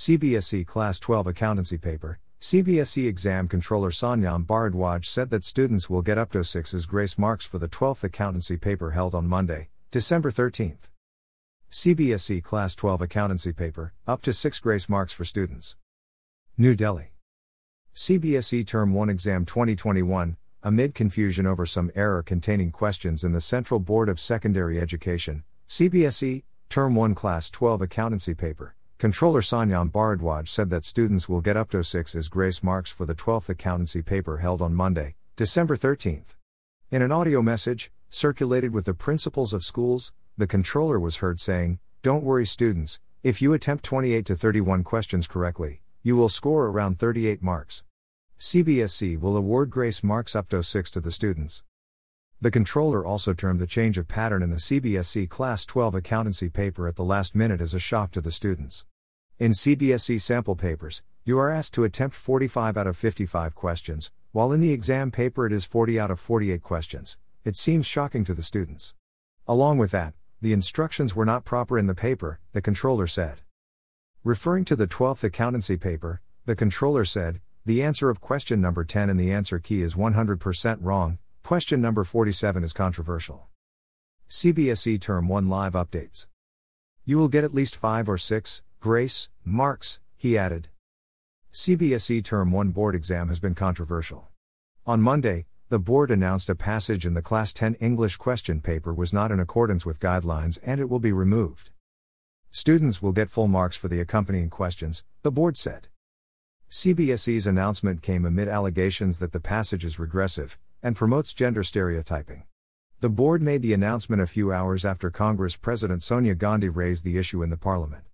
CBSE Class 12 Accountancy Paper. CBSE exam controller Sanyam Bharadwaj said that students will get up to 6 as grace marks for the 12th accountancy paper held on Monday, December 13th. CBSE Class 12 Accountancy Paper, up to 6 grace marks for students. New Delhi. CBSE Term 1 Exam 2021, amid confusion over some error containing questions in the Central Board of Secondary Education, CBSE, Term 1 Class 12 Accountancy Paper, Controller Sanyam Bharadwaj said that students will get up to 6 as grace marks for the 12th accountancy paper held on Monday, December 13th. In an audio message, circulated with the principals of schools, the controller was heard saying, Don't worry, students, if you attempt 28 to 31 questions correctly, you will score around 38 marks. CBSE will award grace marks up to 6 to the students. The controller also termed the change of pattern in the CBSE Class 12 accountancy paper at the last minute as a shock to the students. In CBSE sample papers, you are asked to attempt 45 out of 55 questions, while in the exam paper it is 40 out of 48 questions. It seems shocking to the students. Along with that, the instructions were not proper in the paper, the controller said. Referring to the 12th accountancy paper, the controller said, the answer of question number 10 in the answer key is 100% wrong, question number 47 is controversial. CBSE Term 1 Live Updates. You will get at least 5 or 6, grace, marks, he added. CBSE Term 1 board exam has been controversial. On Monday, the board announced a passage in the Class 10 English question paper was not in accordance with guidelines and it will be removed. Students will get full marks for the accompanying questions, the board said. CBSE's announcement came amid allegations that the passage is regressive and promotes gender stereotyping. The board made the announcement a few hours after Congress President Sonia Gandhi raised the issue in the parliament.